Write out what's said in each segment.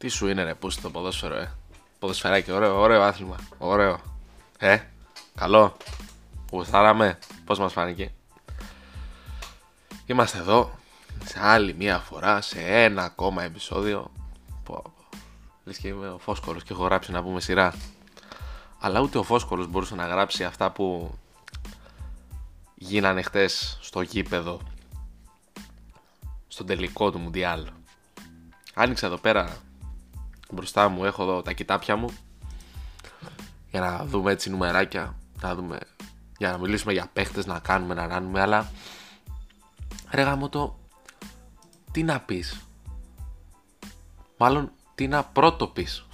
Τι σου είναι ρε πούστη το ποδόσφαιρο, ε; Ποδοσφαιράκι, ωραίο, ωραίο άθλημα. Ωραίο. Ε, καλό. Γουστάραμε. Πώς μας φάνηκε; Είμαστε εδώ σε άλλη μία φορά, σε ένα ακόμα επεισόδιο. Πω, πω. Λες και είμαι ο Φόσκολος και έχω γράψει να πούμε σειρά. Αλλά ούτε ο Φόσκολος μπορούσε να γράψει αυτά που γίνανε χτες στο γήπεδο στον τελικό του Μουντιάλ. Άνοιξα εδώ πέρα μπροστά μου, έχω εδώ τα κοιτάπια μου για να δούμε έτσι νουμεράκια, να δούμε, για να μιλήσουμε για παίχτες, να κάνουμε, να ράνουμε, αλλά ρε γάμο το, τι να πεις. Μάλλον τι να πρώτο πεις.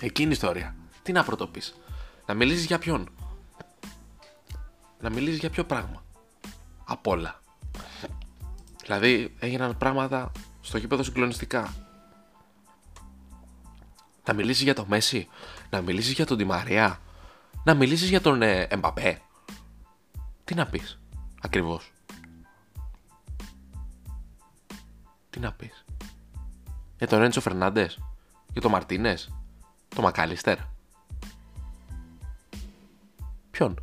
Εκείνη η ιστορία. Τι να πρώτο πεις. Να μιλήσεις για ποιον. Να μιλήσεις για ποιο πράγμα. Απ' όλα. Δηλαδή έγιναν πράγματα στο γήπεδο συγκλονιστικά. Να μιλήσεις για το Μέση, να μιλήσεις για τον Τιμαρία, να μιλήσεις για τον ε, Εμπαπέ. Τι να πεις, ακριβώς. Τι να πεις. Για τον Ρέντσο Φερνάντες, για τον Μαρτίνες, τον Μακάλιστερ. Ποιον;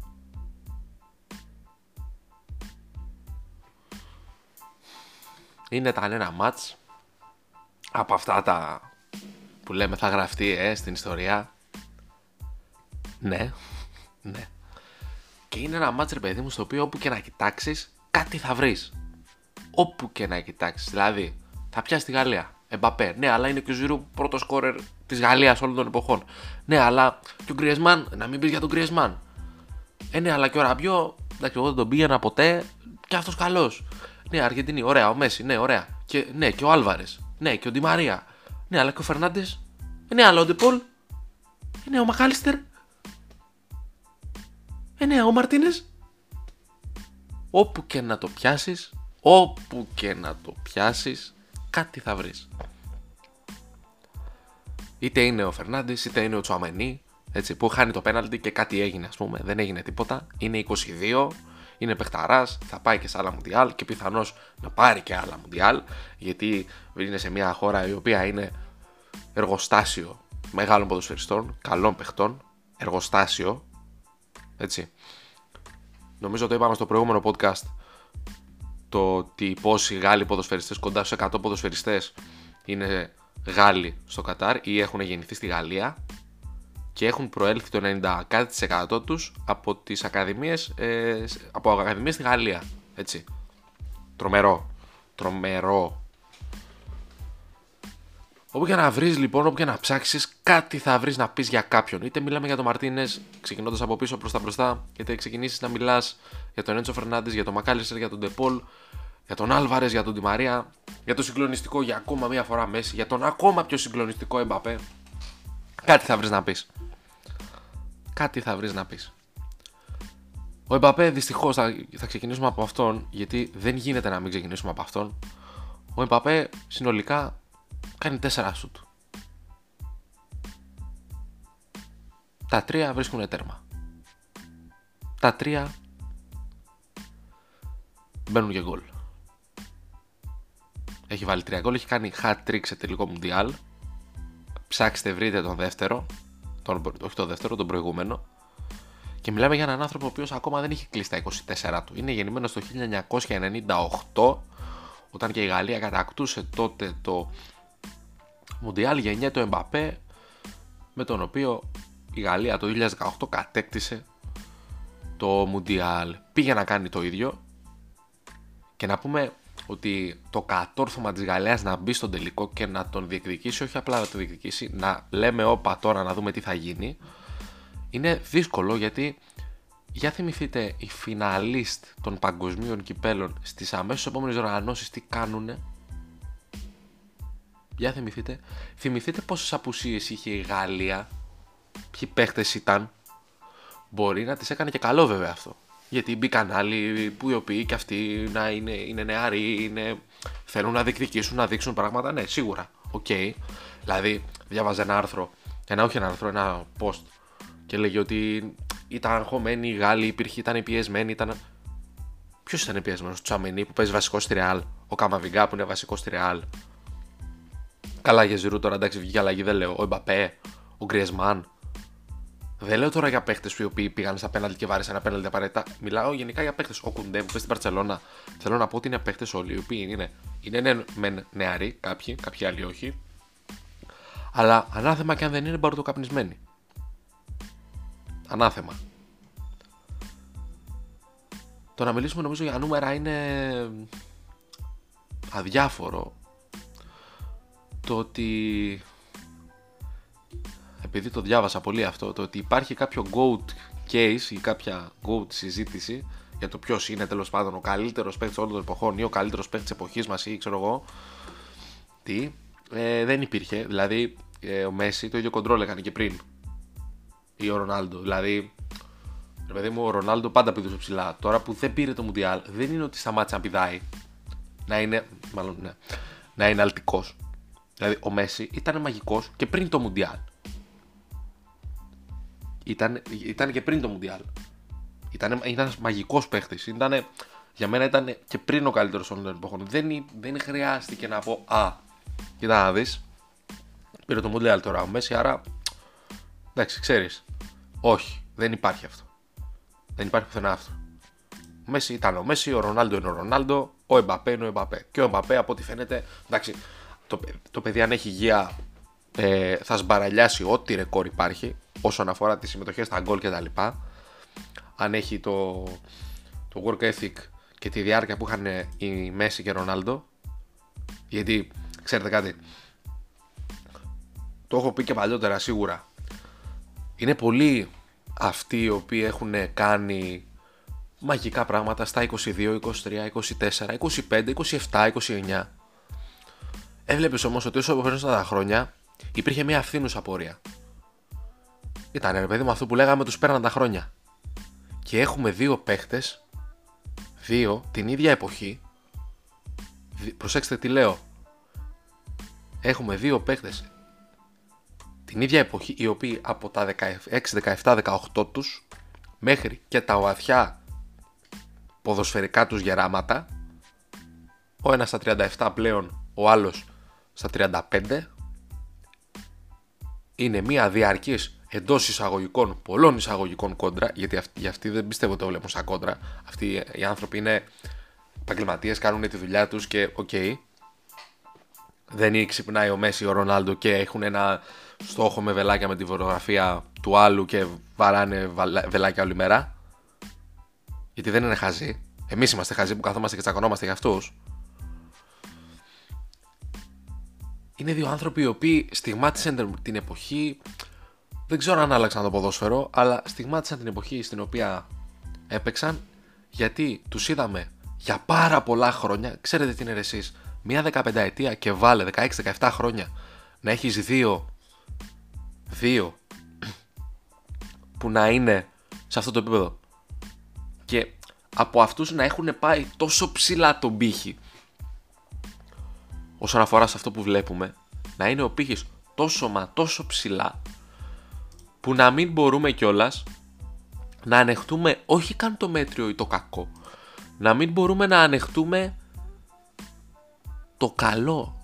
είναι τα ένα μάτς από αυτά τα που λέμε θα γραφτεί ε, στην ιστορία. Ναι, ναι. Και είναι ένα μάτς ρε παιδί μου στο οποίο όπου και να κοιτάξεις κάτι θα βρεις. Όπου και να κοιτάξεις. Δηλαδή θα πιάσει τη Γαλλία. Εμπαπέ. Ναι, αλλά είναι και ο Ζηρού πρώτος σκόρερ της Γαλλίας όλων των εποχών. Ναι, αλλά και ο Γκριεσμάν. Να μην πεις για τον Γκριεσμάν. Ε, ναι, αλλά και ο Ραμπιό. Εντάξει, εγώ δεν τον πήγαινα ποτέ. Και αυτός καλός. Ναι, Αργεντινή, ωραία, ο Μέση, ναι, ωραία. Και, ναι, και ο Άλβαρες. Ναι, και ο Ντιμαρία. Ναι, αλλά και ο Φερνάντες. Ναι, αλλά ο Ντεπόλ. Ναι, ο Μακάλιστερ. Ε, ναι, ο Μαρτίνες. Όπου και να το πιάσεις, όπου και να το πιάσεις, κάτι θα βρεις. Είτε είναι ο Φερνάντες, είτε είναι ο Τσουαμενί, έτσι, που χάνει το πέναλτι και κάτι έγινε, ας πούμε. Δεν έγινε τίποτα. Είναι 22, είναι παιχταράς, θα πάει και σε άλλα μουντιάλ και πιθανώς να πάρει και άλλα μουντιάλ, γιατί είναι σε μια χώρα η οποία είναι εργοστάσιο μεγάλων ποδοσφαιριστών, καλών παιχτών, εργοστάσιο. Έτσι. Νομίζω το είπαμε στο προηγούμενο podcast το ότι πόσοι Γάλλοι ποδοσφαιριστές, κοντά στους 100 ποδοσφαιριστές είναι Γάλλοι στο Κατάρ ή έχουν γεννηθεί στη Γαλλία και έχουν προέλθει το 90% τους από τις ακαδημίες, ε, από ακαδημίες στη Γαλλία. Έτσι. Τρομερό. Τρομερό. Όπου και να βρεις λοιπόν, όπου και να ψάξεις, κάτι θα βρεις να πεις για κάποιον. Είτε μιλάμε για τον Μαρτίνες, ξεκινώντας από πίσω προς τα μπροστά, είτε ξεκινήσεις να μιλάς για τον Έντσο Φερνάντες, για τον Μακάλιστερ, για τον Ντεπόλ, για τον Άλβαρες, για τον Τιμαρία, για το συγκλονιστικό για ακόμα μία φορά Μέση, για τον ακόμα πιο συγκλονιστικό Εμπαπέ. Κάτι θα βρεις να πεις κάτι θα βρεις να πεις. Ο Εμπαπέ δυστυχώς θα, θα ξεκινήσουμε από αυτόν, γιατί δεν γίνεται να μην ξεκινήσουμε από αυτόν. Ο Εμπαπέ συνολικά κάνει 4 σουτ. Τα τρία βρίσκουν τέρμα. Τα τρία μπαίνουν για γκολ. Έχει βάλει τρία γκολ, έχει κάνει hat trick σε τελικό μουντιάλ. Ψάξτε βρείτε τον δεύτερο τον, όχι το δεύτερο, τον προηγούμενο. Και μιλάμε για έναν άνθρωπο ο οποίος ακόμα δεν έχει κλείσει τα 24 του. Είναι γεννημένος το 1998, όταν και η Γαλλία κατακτούσε τότε το Μουντιάλ γεννιέται το Εμπαπέ, με τον οποίο η Γαλλία το 2018 κατέκτησε το Μουντιάλ. Πήγε να κάνει το ίδιο και να πούμε ότι το κατόρθωμα της Γαλλίας να μπει στον τελικό και να τον διεκδικήσει, όχι απλά να τον διεκδικήσει, να λέμε όπα τώρα να δούμε τι θα γίνει, είναι δύσκολο γιατί για θυμηθείτε οι φιναλίστ των παγκοσμίων κυπέλων στις αμέσως επόμενες οργανώσεις τι κάνουνε; Για θυμηθείτε. Θυμηθείτε πόσες απουσίες είχε η Γαλλία, ποιοι παίχτες ήταν; Μπορεί να τις έκανε και καλό βέβαια αυτό. Γιατί μπήκαν άλλοι που οι οποίοι και αυτοί να είναι, είναι νεαροί, είναι, θέλουν να διεκδικήσουν, να δείξουν πράγματα. Ναι, σίγουρα. OK. Okay. Δηλαδή, διάβαζα ένα άρθρο, ένα όχι ένα άρθρο, ένα post και λέγει ότι ήταν αγχωμένοι οι Γάλλοι, υπήρχε, ήταν πιεσμένοι, ήταν. Ποιος ήταν πιεσμένος, ο Τσουαμενί που παίζει βασικό στη Ρεάλ, ο Καμαβιγκά που είναι βασικό στη Ρεάλ. Καλά για Ζηρού τώρα εντάξει βγήκε αλλαγή δεν λέω. Ο Εμπαπέ, ο Γκριεσμάν. Δεν λέω τώρα για παίχτες οι οποίοι πήγαν στα πέναλτι και βάρεσαν ένα πέναλτι απαραίτητα. Μιλάω γενικά για παίχτες. Ο Κουντέ που στην Παρσελώνα. Θέλω να πω ότι είναι παίχτες όλοι οι οποίοι είναι, είναι ναι, μεν νεαροί, κάποιοι, κάποιοι άλλοι όχι. Αλλά ανάθεμα και αν δεν είναι μπαρτοκαπνισμένοι. Ανάθεμα. Το να μιλήσουμε νομίζω για νούμερα είναι αδιάφορο. Το ότι επειδή το διάβασα πολύ αυτό, το ότι υπάρχει κάποιο GOAT case ή κάποια GOAT συζήτηση για το ποιος είναι τέλος πάντων ο καλύτερος παίκτης όλων των εποχών ή ο καλύτερος παίκτης της εποχής μας ή ξέρω εγώ. Τι, ε, δεν υπήρχε. Δηλαδή, ε, ο Μέση το ίδιο κοντρόλ έκανε και πριν. Ή ο Ρονάλντο. Δηλαδή, ρε παιδί μου, ο Ρονάλντο πάντα πηδούσε ψηλά. Τώρα που δεν πήρε το Μουντιάλ, δεν είναι ότι σταμάτησε να πηδάει. Να είναι, μάλλον, ναι, να είναι αλτικός. Δηλαδή, ο Μέση ήταν μαγικός και πριν το Μουντιάλ. Ήταν, ήταν και πριν το Μουντιάλ. Ήταν, ήταν ένα μαγικός παίχτης. Για μένα ήταν και πριν ο καλύτερος όλων των εποχών. Δεν, δεν χρειάστηκε να πω Α, κοίτα να δεις. Πήρε το Μουντιάλ τώρα ο Μέση, άρα. Εντάξει, ξέρεις. Όχι, δεν υπάρχει αυτό. Δεν υπάρχει πουθενά αυτό. Ο Μέση ήταν ο Μέση, ο Ρονάλντο είναι ο Ρονάλντο, ο Εμπαπέ είναι ο Εμπαπέ. Και ο Εμπαπέ από ό,τι φαίνεται. Εντάξει, το, το παιδί αν έχει υγεία ε, θα σμπαραλιάσει ό,τι ρεκόρ υπάρχει όσον αφορά τις συμμετοχές στα γκολ και τα λοιπά. Αν έχει το, το work ethic και τη διάρκεια που είχαν οι Μέση και Ρονάλντο. Γιατί ξέρετε κάτι το έχω πει και παλιότερα σίγουρα. Είναι πολλοί αυτοί οι οποίοι έχουν κάνει μαγικά πράγματα στα 22, 23, 24, 25, 27, 29 Έβλεπες όμως ότι όσο περνούσαν τα χρόνια υπήρχε μια αυθύνουσα πορεία. Ήταν ρε παιδί μου αυτό που λέγαμε τους πέραν τα χρόνια. Και έχουμε δύο παίχτες, δύο την ίδια εποχή. Προσέξτε τι λέω. Έχουμε δύο παίχτες την ίδια εποχή οι οποίοι από τα 16, 17, 18 τους μέχρι και τα βαθιά ποδοσφαιρικά τους γεράματα ο ένας στα 37 πλέον ο άλλος στα 35 είναι μια διαρκής εντός εισαγωγικών, πολλών εισαγωγικών κόντρα, γιατί αυτοί, αυτοί δεν πιστεύω ότι το βλέπουν σαν κόντρα. Αυτοί οι άνθρωποι είναι επαγγελματίες, κάνουν τη δουλειά τους και OK. Okay, δεν είναι ξυπνάει ο Μέσι, ο Ρονάλντο και έχουν ένα στόχο με βελάκια με τη φωτογραφία του άλλου και βαράνε βελάκια όλη μέρα. Γιατί δεν είναι χαζοί. Εμείς είμαστε χαζοί που καθόμαστε και τσακωνόμαστε για αυτούς. Είναι δύο άνθρωποι οι οποίοι στιγμάτισαν την εποχή. Δεν ξέρω αν άλλαξαν το ποδόσφαιρο, αλλά στιγμάτισαν την εποχή στην οποία έπαιξαν γιατί τους είδαμε για πάρα πολλά χρόνια. Ξέρετε τι είναι εσείς, μια 15 ετία και βάλε 16-17 χρόνια να έχεις δύο, δύο που να είναι σε αυτό το επίπεδο. Και από αυτούς να έχουν πάει τόσο ψηλά τον πύχη όσον αφορά σε αυτό που βλέπουμε, να είναι ο πύχης τόσο μα τόσο ψηλά που να μην μπορούμε κιόλας να ανεχτούμε όχι καν το μέτριο ή το κακό, να μην μπορούμε να ανεχτούμε το καλό.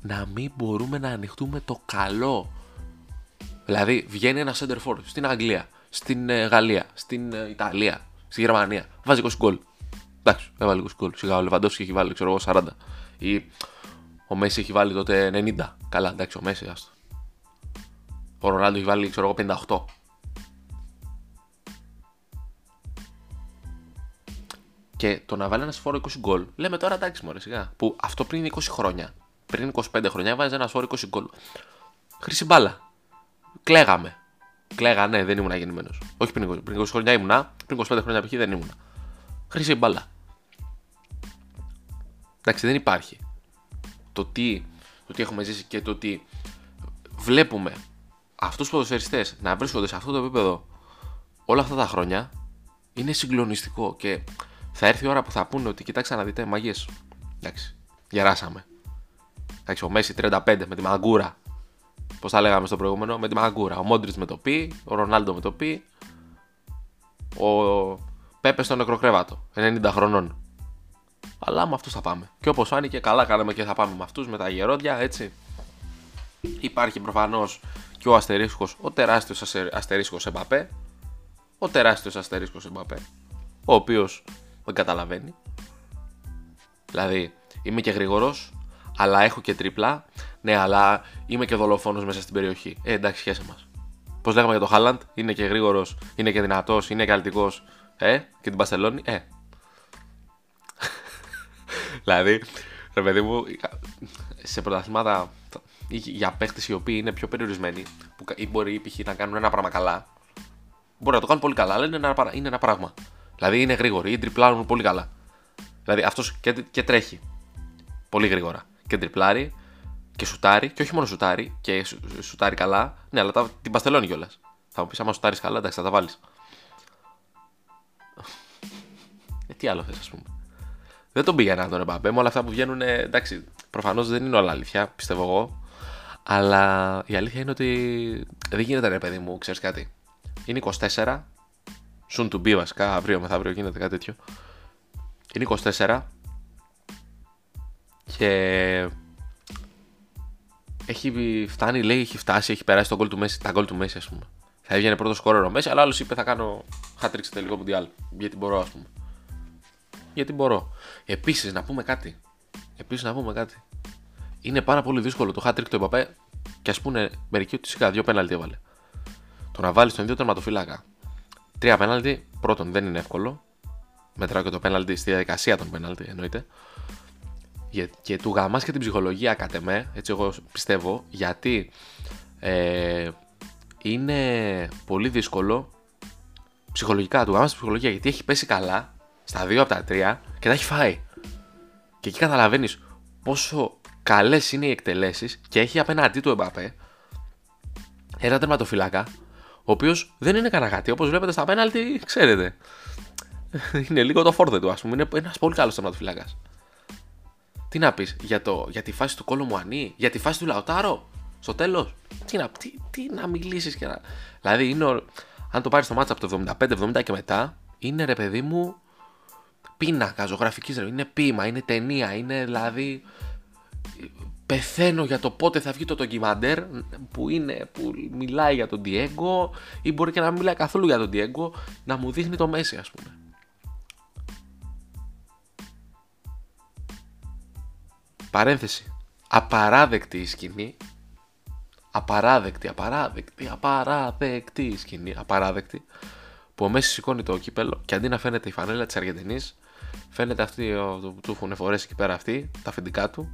Να μην μπορούμε να ανεχτούμε το καλό. Δηλαδή βγαίνει ένα center forward στην Αγγλία, στην ε, Γαλλία, στην ε, Ιταλία, στη Γερμανία, βάζει 20 γκολ. Εντάξει, έβαλε 20 γκολ. Σιγά ο Λεβαντόφσκι έχει βάλει ξέρω εγώ 40. Ή ο Μέση έχει βάλει τότε 90. Καλά, εντάξει, ο Μέση άστο. Ο Ρονάλντο έχει βάλει ξέρω εγώ 58. Και το να βάλει ένα φόρο 20 γκολ, λέμε τώρα εντάξει, μωρέ σιγά. Που αυτό πριν 20 χρόνια, πριν 25 χρόνια, βάζεις ένα φόρο 20 γκολ. Χρήση μπάλα. Κλαίγαμε. Κλαίγανε, δεν ήμουν γεννημένος. Όχι πριν 20 χρόνια ήμουνα, πριν 25 χρόνια π.χ. δεν ήμουνα. Χρήση μπάλα. Εντάξει, δεν υπάρχει. Το τι, το τι έχουμε ζήσει και το ότι βλέπουμε αυτούς τους ποδοσφαιριστές να βρίσκονται σε αυτό το επίπεδο όλα αυτά τα χρόνια είναι συγκλονιστικό και θα έρθει η ώρα που θα πούνε ότι κοιτάξτε να δείτε μαγιές. Εντάξει, γεράσαμε. Εντάξει, ο Μέση 35 με τη μαγκούρα. Πώς τα λέγαμε στο προηγούμενο, με τη μαγκούρα. Ο Μόντριτς με το πι, ο Ρονάλντο με το πι, ο Πέπε στο νεκροκρέβατο, 90 χρονών. Αλλά με αυτούς θα πάμε. Και όπως φάνηκε, καλά κάναμε και θα πάμε με αυτούς, με τα γερόντια, έτσι. Υπάρχει προφανώς και ο αστερίσκος, ο τεράστιος αστερίσκος Εμπαπέ. Ο τεράστιος αστερίσκος Εμπαπέ. Ο οποίος δεν καταλαβαίνει. Δηλαδή, είμαι και γρήγορος, αλλά έχω και τρίπλα. Ναι, αλλά είμαι και δολοφόνος μέσα στην περιοχή. Ε, εντάξει, σχέσε μας. Πώς λέγαμε για το Χάλαντ, είναι και γρήγορος, είναι και δυνατός, είναι και αλτικός. Ε, και την Παστελόνη, ε. Δηλαδή, ρε παιδί μου, σε πρωταθλήματα για παίχτε οι οποίοι είναι πιο περιορισμένοι, που ή μπορεί π.χ. να κάνουν ένα πράγμα καλά, μπορεί να το κάνουν πολύ καλά, αλλά είναι ένα, είναι ένα πράγμα. Δηλαδή είναι γρήγοροι ή τριπλάρουν πολύ καλά. Δηλαδή αυτός και, και τρέχει πολύ γρήγορα. Και τριπλάρει και σουτάρει, και όχι μόνο σουτάρει, και σουτάρει καλά, ναι, αλλά τα, την παστελώνει κιόλας. Θα μου πεις, άμα σουτάρεις καλά, εντάξει, θα τα βάλεις. ε, τι άλλο θες, ας πούμε. Δεν τον πήγαινα τον Εμπαπέ, με όλα αυτά που βγαίνουν, εντάξει, προφανώς δεν είναι όλα αλήθεια, πιστεύω εγώ. Αλλά η αλήθεια είναι ότι δεν γίνεται ρε παιδί μου, ξέρεις κάτι. Είναι 24, soon to be βασικά, αύριο μεθαύριο γίνεται κάτι τέτοιο. Είναι 24 και έχει φτάνει, λέει, έχει φτάσει, έχει περάσει το goal του Μέση, τα goal του Μέση, ας πούμε. Θα έβγαινε πρώτος σκόρερο Μέση, αλλά άλλος είπε θα κάνω hat-trick στο τελικό Μουντιάλ. Γιατί μπορώ, ας πούμε. Γιατί μπορώ. Επίσης, να πούμε κάτι. Επίσης, να πούμε κάτι. Είναι πάρα πολύ δύσκολο το hat-trick του Εμπαπέ και ας πούμε μερικοί ότι σιγά δύο πέναλτι έβαλε. Το να βάλεις τον ίδιο τερματοφύλακα. Τρία πέναλτι, πρώτον δεν είναι εύκολο. Μετράω και το πέναλτι στη διαδικασία των πέναλτι, εννοείται και του γαμάς και την ψυχολογία κατ' εμέ, έτσι εγώ πιστεύω, γιατί ε, είναι πολύ δύσκολο ψυχολογικά του γαμάς την ψυχολογία, γιατί έχει πέσει καλά στα δύο από τα τρία και τα έχει φάει. Και εκεί καταλαβαίνεις πόσο καλές είναι οι εκτελέσεις και έχει απέναντί του Εμπαπέ ένα τερματοφυλάκα, ο οποίος δεν είναι κανένα κάτι. Όπως βλέπετε στα πέναλτι, ξέρετε. είναι λίγο το φόρτε του, ας πούμε. Είναι ένας πολύ καλός τερματοφυλάκα. Τι να πεις για, για τη φάση του κόλλου Μουανί, για τη φάση του Λαουτάρο, στο τέλος. Τι να, τι, τι να μιλήσεις και να. Δηλαδή, είναι, αν το πάρεις το μάτσα από το 75-70 και μετά, είναι ρε παιδί μου πίνακα ζωγραφική ρε. Είναι ποίημα, είναι ταινία, είναι δηλαδή. Πεθαίνω για το πότε θα βγει το ντοκιμαντέρ που, είναι, που μιλάει για τον Diego ή μπορεί και να μην μιλάει καθόλου για τον Diego να μου δείχνει το Μέση ας πούμε. Παρένθεση. Απαράδεκτη η σκηνή. Απαράδεκτη, απαράδεκτη, απαράδεκτη η σκηνή. Απαράδεκτη. Που ο Μέση σηκώνει το κύπελο και αντί να φαίνεται η φανέλα της Αργεντινής, φαίνεται αυτή, του έχουν φορέσει εκεί πέρα αυτή, τα αφεντικά του.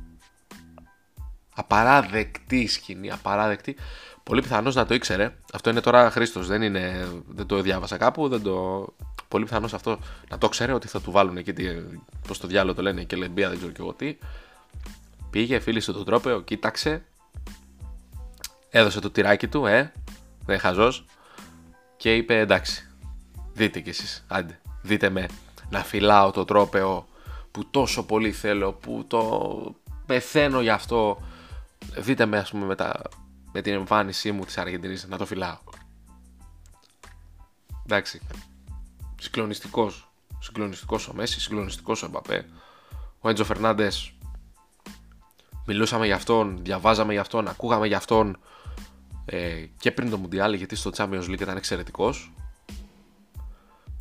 Απαράδεκτη σκηνή, απαράδεκτη. Πολύ πιθανός να το ήξερε. Αυτό είναι τώρα Χρήστος, δεν, είναι, δεν το διάβασα κάπου. Δεν το... Πολύ πιθανός αυτό να το ξέρει ότι θα του βάλουν εκεί. Πώς το διάλογο το λένε και λεμπία, δεν ξέρω και εγώ τι. Πήγε, φίλησε το τρόπεο, κοίταξε. Έδωσε το τυράκι του, ε. Δεν χαζός. Και είπε εντάξει. Δείτε κι εσείς, άντε. Δείτε με. Να φυλάω το τρόπεο που τόσο πολύ θέλω, που το πεθαίνω γι' αυτό. Δείτε με ας πούμε με, με την εμφάνισή μου της Αργεντινής να το φυλάω. Εντάξει. Συγκλονιστικός. Συγκλονιστικός ο Μέση, συγκλονιστικός ο Εμπαπέ. Ο Έντζο Φερνάντες μιλούσαμε για αυτόν, διαβάζαμε για αυτόν, ακούγαμε για αυτόν ε, και πριν το Μουντιάλ γιατί στο Champions League ήταν εξαιρετικός.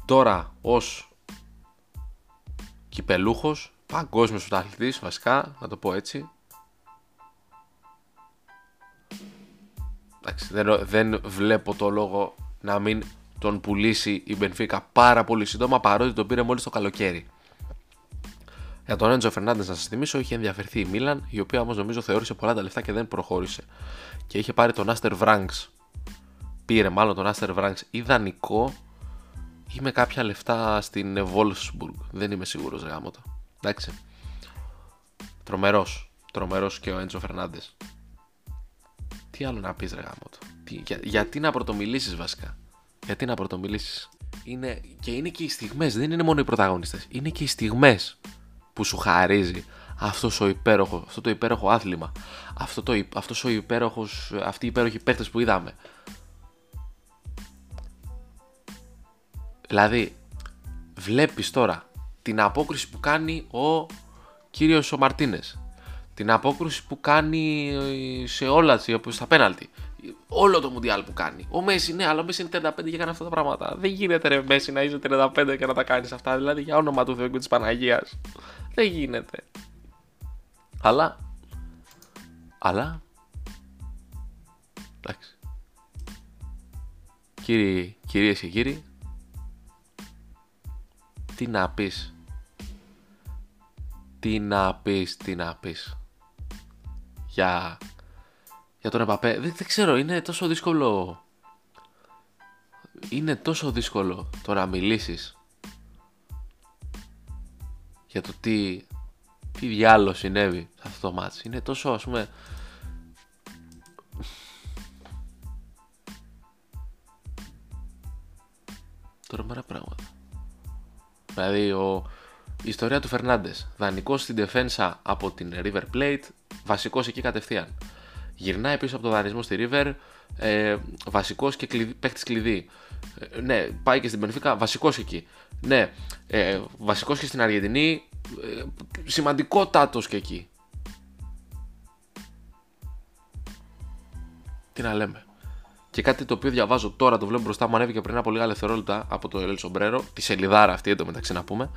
Τώρα ως κυπελούχος, παγκόσμιος πρωταθλητής βασικά, να το πω έτσι. Εντάξει, δεν, δεν βλέπω το λόγο να μην τον πουλήσει η Μπενφίκα πάρα πολύ σύντομα παρότι τον πήρε μόλις το καλοκαίρι. Για τον Έντζο Φερνάντες, να σας θυμίσω, είχε ενδιαφερθεί η Μίλαν, η οποία όμως νομίζω θεώρησε πολλά τα λεφτά και δεν προχώρησε. Και είχε πάρει τον Άστερ Βράγκ. Πήρε μάλλον τον Άστερ Βράγκ ιδανικό ή με κάποια λεφτά στην Wolfsburg. Δεν είμαι σίγουρος, γάμο το. Εντάξει. Τρομερός. Τρομερός και ο Έντζο Φερνάντες. Τι άλλο να πεις, ρε γάμο το. για, γιατί να πρωτομιλήσεις βασικά; Γιατί να πρωτομιλήσεις; Είναι, και είναι και οι στιγμές, δεν είναι μόνο οι πρωταγωνιστές, είναι και οι στιγμές που σου χαρίζει αυτός ο υπέροχο, αυτό το υπέροχο άθλημα, αυτό το, αυτός ο υπέροχος, αυτοί οι υπέροχοι παίχτες που είδαμε. Δηλαδή, βλέπεις τώρα την απόκριση που κάνει ο κύριος ο Μαρτίνες, την απόκριση που κάνει ε, σε όλα στα πέναλτι, όλο το Μουντιάλ που κάνει. Ο Μέση, ναι, αλλά ο Μέση είναι 35 και κάνει αυτά τα πράγματα. Δεν γίνεται ρε Μέση να είσαι 35 και να τα κάνεις αυτά. Δηλαδή για όνομα του Θεού και της Παναγίας. Δεν γίνεται. Αλλά. Αλλά. Εντάξει. Κύριοι, κυρίες και κύριοι, τι να πεις; Τι να πεις, τι να πεις; Για, για τον Εμπαπέ. Δεν, δεν ξέρω, είναι τόσο δύσκολο. Είναι τόσο δύσκολο το να μιλήσεις για το τι, τι διάλογο συνέβη σε αυτό το μάτς. Είναι τόσο ας πούμε τρομερά πράγματα. Δηλαδή ο, η ιστορία του Φερνάντες. Δανεικός στην Defensa από την River Plate, βασικός εκεί κατευθείαν. Γυρνάει πίσω από το δανεισμό στη River, ε, βασικός και κλειδί, παίχτη κλειδί. Ε, ναι, πάει και στην Πενφύκα, βασικός εκεί. Ναι, ε, βασικός και στην Αργεντινή, ε, σημαντικότατος και εκεί. Τι να λέμε. Και κάτι το οποίο διαβάζω τώρα, το βλέπω μπροστά μου, ανέβηκε πριν από λίγα δευτερόλεπτα από το El Sombrero, τη σελιδάρα αυτή μεταξύ να πούμε.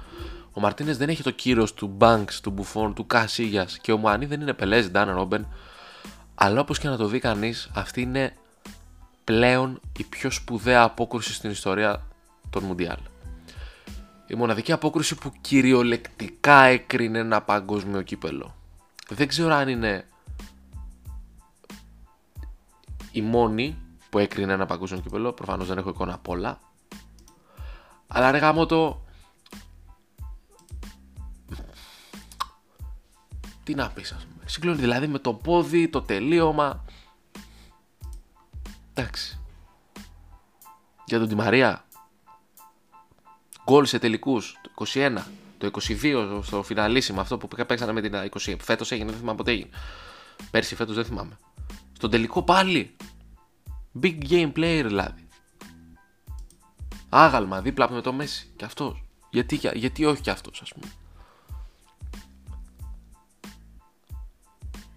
Ο Μαρτίνες δεν έχει το κύρος του Banks, του Μπουφόν, του Κασίγια και ο Μουανί δεν είναι πελές, Ντάν Ρόμπεν. Αλλά όπως και να το δει κανείς, αυτή είναι πλέον η πιο σπουδαία απόκρουση στην ιστορία των Μουντιάλ. Η μοναδική απόκρουση που κυριολεκτικά έκρινε ένα παγκόσμιο κύπελο. Δεν ξέρω αν είναι η μόνη που έκρινε ένα παγκόσμιο κύπελο. Προφανώς δεν έχω εικόνα απ' όλα. Αλλά ρε γάμο το. Τι να πεις, ας πούμε. Συγκλώνει δηλαδή με το πόδι, το τελείωμα. Εντάξει. Για τον Τη Μαρία. Γκολ σε τελικούς το 21, το 22 στο φιναλίσιμο αυτό που παίξανε με την 20. Φέτος έγινε, δεν θυμάμαι ποτέ έγινε. Πέρσι, φέτος δεν θυμάμαι. Στον τελικό πάλι Big game player δηλαδή. Άγαλμα δίπλα με το Μέση. Και αυτός. Γιατί, γιατί όχι και αυτός, ας πούμε.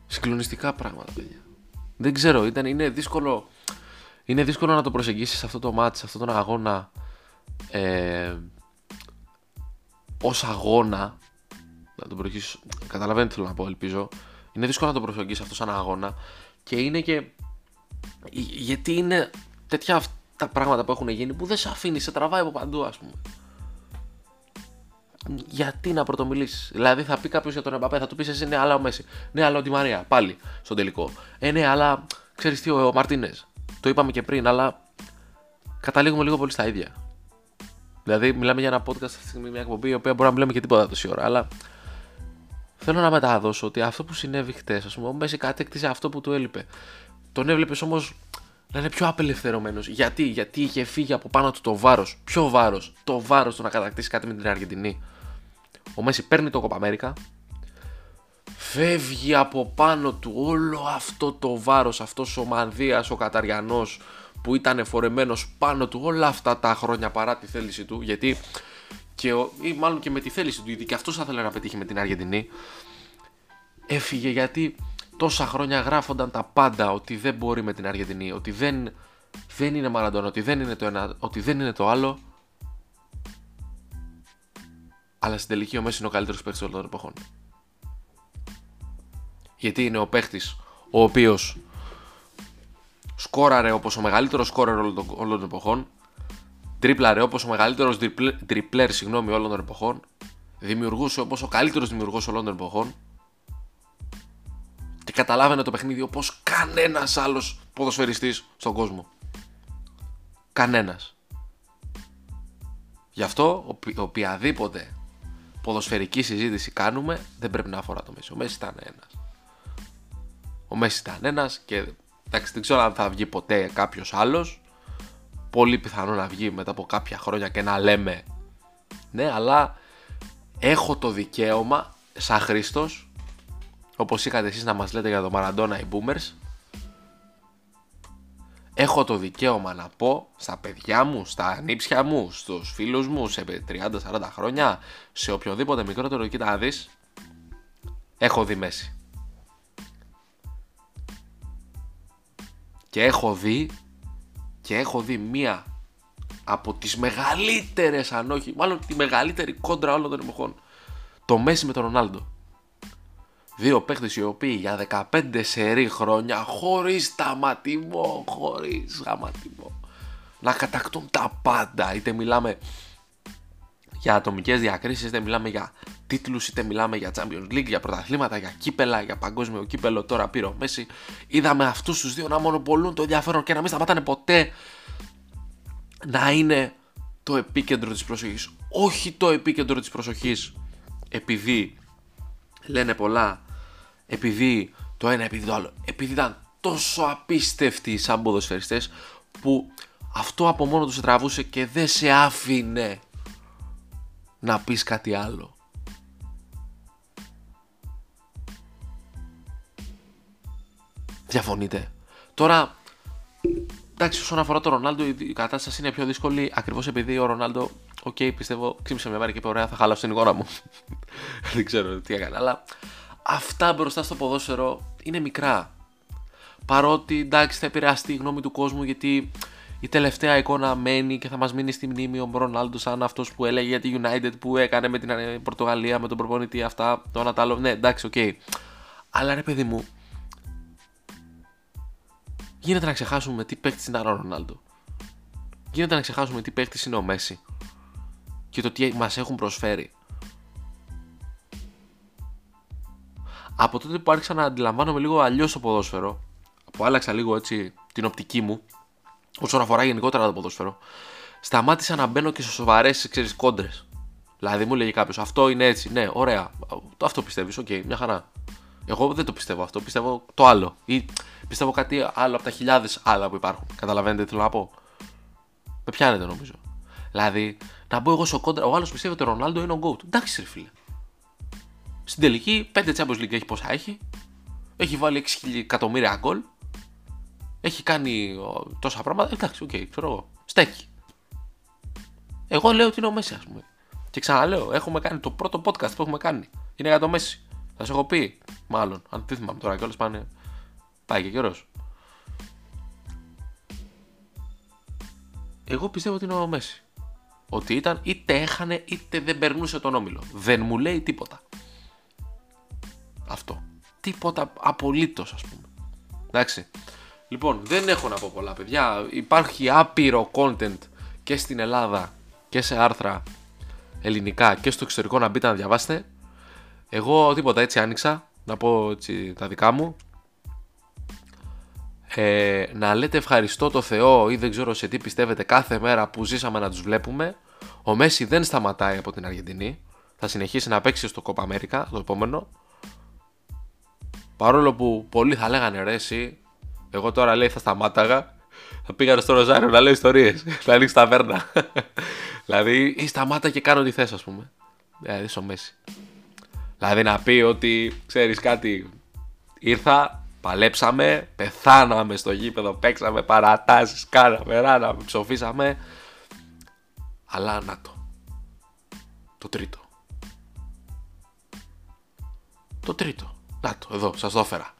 Συγκλονιστικά πράγματα, παιδιά. Δεν ξέρω, ήταν, είναι δύσκολο. Είναι δύσκολο να το προσεγγίσεις αυτό το μάτι, σε αυτόν τον αγώνα ε, ως αγώνα να το προσεγγίσεις, καταλαβαίνετε τι θέλω να πω ελπίζω είναι δύσκολο να το προσεγγίσεις αυτό σαν αγώνα και είναι και γιατί είναι τέτοια αυτά πράγματα που έχουν γίνει που δεν σε αφήνει, σε τραβάει από παντού, ας πούμε. Γιατί να πρωτομιλήσεις; Δηλαδή θα πει κάποιος για τον Εμπαπέ, θα του πεις εσύ ναι, αλλά ο Μέση. Ναι, αλλά ο Τη Μαρία, πάλι στον τελικό. Ε, ναι, αλλά ξέρεις τι, ο, ο Μαρτίνες. Το είπαμε και πριν, αλλά καταλήγουμε λίγο πολύ στα ίδια. Δηλαδή, μιλάμε για ένα podcast αυτή τη στιγμή, μια εκπομπή, η οποία μπορεί να μιλάμε και τίποτα τόση ώρα, αλλά θέλω να μεταδώσω ότι αυτό που συνέβη χτες, ας πούμε, ο Μέση κατέκτησε αυτό που του έλειπε. Τον έβλεπες όμως να είναι πιο απελευθερωμένος. Γιατί; Γιατί είχε φύγει από πάνω του το βάρος. Ποιο βάρος; Το βάρος του να κατακτήσει κάτι με την Αργεντινή. Ο Μέση παίρνει το Copa America. Φεύγει από πάνω του όλο αυτό το βάρος, αυτός ο Μανδύας, ο Καταριανός που ήταν φορεμένο πάνω του όλα αυτά τα χρόνια παρά τη θέληση του. Γιατί και ο, ή μάλλον και με τη θέληση του, γιατί και αυτός θα ήθελε να πετύχει με την Αργεντινή. Έφυγε γιατί τόσα χρόνια γράφονταν τα πάντα ότι δεν μπορεί με την Αργεντινή, ότι δεν, δεν είναι Μαραντόνα, ότι δεν είναι το ένα, ότι δεν είναι το άλλο. Αλλά στην τελική ο Μέσης είναι ο καλύτερος παίχτη όλων των εποχών. Γιατί είναι ο παίχτη ο οποίος σκόραρε όπως ο μεγαλύτερος σκόραρε όλων των εποχών, τρίπλαρε όπως ο μεγαλύτερος τριπλέρ συγγνώμη, όλων των εποχών, δημιουργούσε όπως ο καλύτερος δημιουργός όλων των εποχών, και καταλάβαινε το παιχνίδι όπως κανένας άλλος ποδοσφαιριστής στον κόσμο. Κανένας. Γι' αυτό οποιαδήποτε ποδοσφαιρική συζήτηση κάνουμε δεν πρέπει να αφορά το Μέση. Ο Μέσης ήταν ένας. Ο Μέσης ήταν ένας και εντάξει, δεν ξέρω αν θα βγει ποτέ κάποιος άλλος. Πολύ πιθανό να βγει μετά από κάποια χρόνια και να λέμε ναι, αλλά έχω το δικαίωμα σαν Χρήστος όπως είχατε εσείς να μας λέτε για το Maradona οι Boomers έχω το δικαίωμα να πω στα παιδιά μου, στα ανήψια μου, στους φίλους μου σε 30-40 χρόνια, σε οποιοδήποτε μικρότερο, κοίτα να δεις, έχω δει Μέση. Και έχω δει και έχω δει μία από τις μεγαλύτερες αν όχι, μάλλον τη μεγαλύτερη κόντρα όλων των εποχών. Το Μέση με τον Ρονάλντο. Δύο παίχτες οι οποίοι για 15 σερή χρόνια χωρίς σταματημό, χωρίς σταματημό να κατακτούν τα πάντα. Είτε μιλάμε για ατομικές διακρίσεις, είτε μιλάμε για τίτλους, είτε μιλάμε για Champions League, για πρωταθλήματα, για κύπελα, για παγκόσμιο κύπελο. Τώρα πήρε ο Μέση. Είδαμε αυτούς τους δύο να μονοπολούν το ενδιαφέρον και να μην σταματάνε ποτέ να είναι το επίκεντρο της προσοχής. Όχι το επίκεντρο της προσοχής επειδή λένε πολλά, επειδή το ένα, επειδή το άλλο, επειδή ήταν τόσο απίστευτοι σαν ποδοσφαιριστές που αυτό από μόνο του σε τραβούσε και δεν σε άφηνε να πεις κάτι άλλο. Διαφωνείτε. Τώρα, εντάξει, όσον αφορά τον Ρονάλντο, η κατάσταση είναι πιο δύσκολη ακριβώς επειδή ο Ρονάλντο, OK, okay, πιστεύω, ζύγισε με βάρη και είπε: Ωραία, θα χαλάσω την εικόνα μου. Δεν ξέρω τι έκανε, αλλά αυτά μπροστά στο ποδόσφαιρο είναι μικρά. Παρότι εντάξει, θα επηρεαστεί η γνώμη του κόσμου γιατί η τελευταία εικόνα μένει και θα μας μείνει στη μνήμη ο Ρονάλντο σαν αυτός που έλεγε για τη United που έκανε με την ε, Πορτογαλία, με τον προπονητή αυτά, το ένα άλλο. Ναι, εντάξει, OK. Okay. Αλλά ρε παιδί μου, γίνεται να ξεχάσουμε τι παίχτη είναι ο Ρονάλντο. Γίνεται να ξεχάσουμε τι παίχτη είναι ο Μέσι και το τι μας έχουν προσφέρει. Από τότε που άρχισα να αντιλαμβάνομαι λίγο αλλιώς το ποδόσφαιρο, που άλλαξα λίγο έτσι την οπτική μου, όσον αφορά γενικότερα το ποδόσφαιρο, σταμάτησα να μπαίνω και σε σοβαρές κόντρες. Δηλαδή μου λέγει κάποιος, Αυτό είναι έτσι. Ναι, ωραία. Αυτό πιστεύεις. OK, okay, μια χαρά. Εγώ δεν το πιστεύω αυτό. Πιστεύω το άλλο. Ή πιστεύω κάτι άλλο από τα χιλιάδες άλλα που υπάρχουν. Καταλαβαίνετε τι θέλω να πω; Με πιάνετε νομίζω. Δηλαδή, να μπω εγώ σε κόντρα. Ο άλλος πιστεύει ότι ο Ρονάλντο είναι ο GOAT. Εντάξει, ρε φίλε. Στην τελική, 5 Champions League έχει πόσα έχει. Έχει βάλει 6 εκατομμύρια γκολ. Έχει κάνει τόσα πράγματα. Εντάξει, OK, okay, ξέρω εγώ. Στέκει. Εγώ λέω ότι είναι ο Μέσι, ας πούμε. Και ξαναλέω, έχουμε κάνει το πρώτο podcast που έχουμε κάνει. Είναι για το Μέσι. Θα σας έχω πει, μάλλον. Αν δεν θυμάμαι τώρα κιόλας πάνε. Πάει και καιρός. Εγώ πιστεύω ότι είναι ο Μέσι. Ότι ήταν είτε έχανε είτε δεν περνούσε τον όμιλο. Δεν μου λέει τίποτα. Αυτό. Τίποτα απολύτως, ας πούμε. Εντάξει. Λοιπόν, δεν έχω να πω πολλά, παιδιά. Υπάρχει άπειρο content και στην Ελλάδα και σε άρθρα ελληνικά και στο εξωτερικό να μπείτε να διαβάσετε. Εγώ τίποτα έτσι άνοιξα, να πω έτσι τα δικά μου. Ε, να λέτε ευχαριστώ το Θεό ή δεν ξέρω σε τι πιστεύετε κάθε μέρα που ζήσαμε να τους βλέπουμε. Ο Μέση δεν σταματάει από την Αργεντινή. Θα συνεχίσει να παίξει στο Copa America το επόμενο. Παρόλο που πολλοί θα λέγανε ρε εσύ, εγώ τώρα λέει θα σταμάταγα, θα πήγα στο Ροζάριο να λέω ιστορίες, να ανοίξει τα βέρνα. δηλαδή, ή σταμάτα και κάνω τι θες, ας πούμε. Δηλαδή, στο Μέση. Δηλαδή, να πει ότι ξέρεις κάτι, ήρθα, παλέψαμε, πεθάναμε στο γήπεδο, παίξαμε παρατάσεις, κάναμε, ράναμε, ψοφήσαμε. Αλλά να το. Το τρίτο. Το τρίτο. Να το, εδώ, σας το έφερα.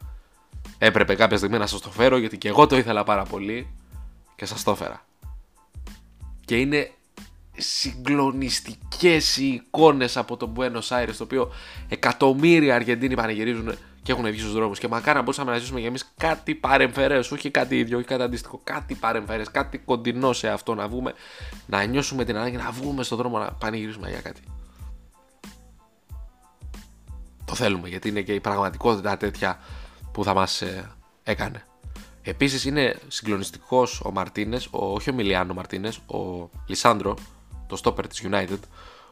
Έπρεπε κάποια στιγμή να σας το φέρω γιατί και εγώ το ήθελα πάρα πολύ και σας το έφερα. Και είναι συγκλονιστικές οι εικόνες από το Buenos Aires το οποίο εκατομμύρια Αργεντίνοι πανηγυρίζουν και έχουν βγει στους δρόμους και μακάρι να μπορούσαμε να ζήσουμε για εμείς κάτι παρεμφερές, όχι κάτι ίδιο, όχι κάτι αντίστοιχο, κάτι παρεμφερές, κάτι κοντινό σε αυτό να βγούμε, να νιώσουμε την ανάγκη να βγούμε στον δρόμο να πανηγυρίσουμε για κάτι. Το θέλουμε γιατί είναι και η πραγματικότητα τέτοια που θα μας ε, έκανε. Επίσης είναι συγκλονιστικός ο Μαρτίνες, ο, όχι ο Μιλιάνο Μαρτίνες, ο Λισάνδρο, το στόπερ της United,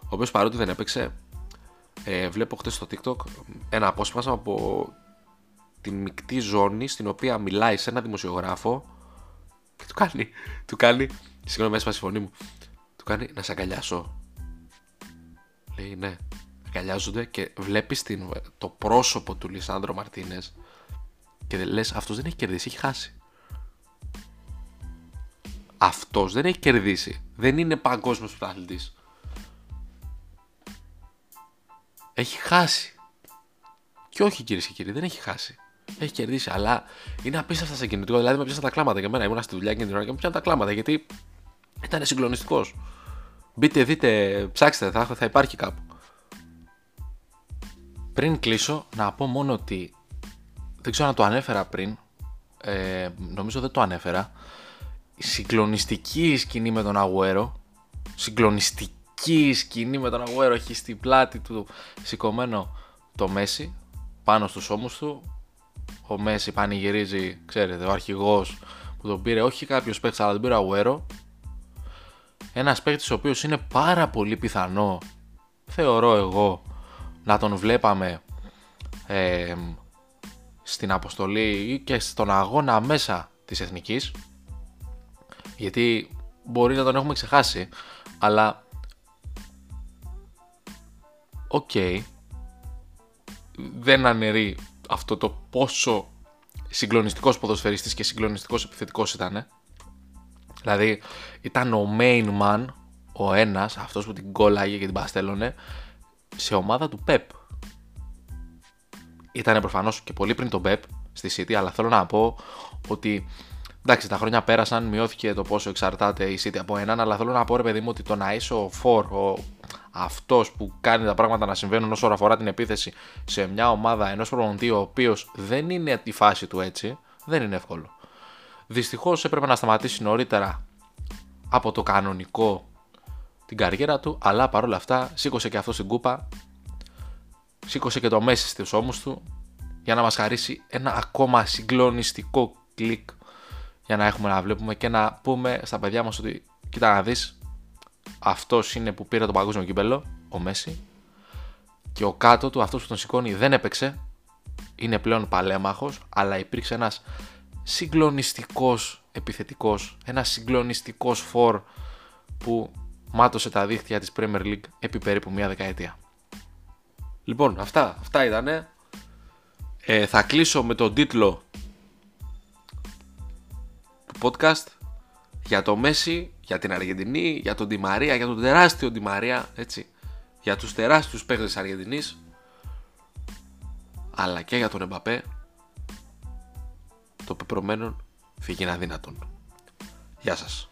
ο οποίος παρότι δεν έπαιξε, ε, βλέπω χτες στο TikTok ένα απόσπασμα από την μεικτή ζώνη στην οποία μιλάει σε ένα δημοσιογράφο και του κάνει, του κάνει, συγγνώμη έσπασε η φωνή μου, του κάνει να σε αγκαλιάσω. Λέει ναι, αγκαλιάζονται και βλέπεις την, το πρόσωπο του Λισάνδρο Μαρτίνες και λες αυτός δεν έχει κερδίσει, έχει χάσει. αυτός δεν έχει κερδίσει. Δεν είναι παγκόσμιος πρωταθλητής. Έχει χάσει. Και όχι κυρίες και κύριοι, δεν έχει χάσει. Έχει κερδίσει, αλλά είναι απίστευτα σε κινητικό. Δηλαδή με πιάσαν τα κλάματα για μένα. Ήμουν στη δουλειά και την ώρα και με πιάσαν τα κλάματα γιατί ήταν συγκλονιστικός. Μπείτε, δείτε, ψάξτε, θα, θα υπάρχει κάπου. Πριν κλείσω, να πω μόνο ότι δεν ξέρω αν το ανέφερα πριν. Ε, νομίζω δεν το ανέφερα. Συγκλονιστική σκηνή με τον Αγουέρο. Συγκλονιστική σκηνή με τον Αγουέρο. Έχει στην πλάτη του σηκωμένο το Μέση πάνω στους ώμους του. Ο Μέση πανηγυρίζει, ξέρετε, ο αρχηγός που τον πήρε όχι κάποιος παίκτης αλλά τον πήρε ο Αγουέρο. Ένας παίκτης ο οποίος είναι πάρα πολύ πιθανό, θεωρώ εγώ, να τον βλέπαμε ε, στην αποστολή ή και στον αγώνα μέσα της εθνικής. Γιατί μπορεί να τον έχουμε ξεχάσει αλλά οκ δεν αναιρεί αυτό το πόσο συγκλονιστικός ποδοσφαιριστής και συγκλονιστικός επιθετικός ήταν δηλαδή ήταν ο main man ο ένας αυτός που την κόλλαγε και την παστέλωνε σε ομάδα του Pep ήταν προφανώς και πολύ πριν τον Pep στη City, αλλά θέλω να πω ότι εντάξει, τα χρόνια πέρασαν, μειώθηκε το πόσο εξαρτάται η City από έναν, αλλά θέλω να πω ρε παιδί μου ότι το να είσαι ο Φορ, ο αυτός που κάνει τα πράγματα να συμβαίνουν όσο αφορά την επίθεση σε μια ομάδα ενός προπονητή ο οποίος δεν είναι τη φάση του έτσι, δεν είναι εύκολο. Δυστυχώς έπρεπε να σταματήσει νωρίτερα από το κανονικό την καριέρα του, αλλά παρόλα αυτά σήκωσε και αυτός στην κούπα σήκωσε και το μέση στους ώμους του για να μας χαρίσει ένα ακόμα συγκλονιστικό κλικ για να έχουμε να βλέπουμε και να πούμε στα παιδιά μας ότι κοίτα να δεις αυτός είναι που πήρε το παγκόσμιο κύπελο, ο Μέση και ο κάτω του αυτός που τον σηκώνει δεν έπαιξε είναι πλέον παλέμαχος αλλά υπήρξε ένας συγκλονιστικός επιθετικός ένας συγκλονιστικός φορ που μάτωσε τα δίχτυα της Premier League επί περίπου μια δεκαετία. Λοιπόν, αυτά, αυτά ήτανε. Ε, θα κλείσω με τον τίτλο του podcast για το Μέση, για την Αργεντινή, για τον Τιμαρία, για τον τεράστιο Τιμαρία, έτσι, για τους τεράστιους παίκτες της Αργεντινής, αλλά και για τον Εμπαπέ, το πεπρωμένο φύγει αδύνατον. Γεια σας.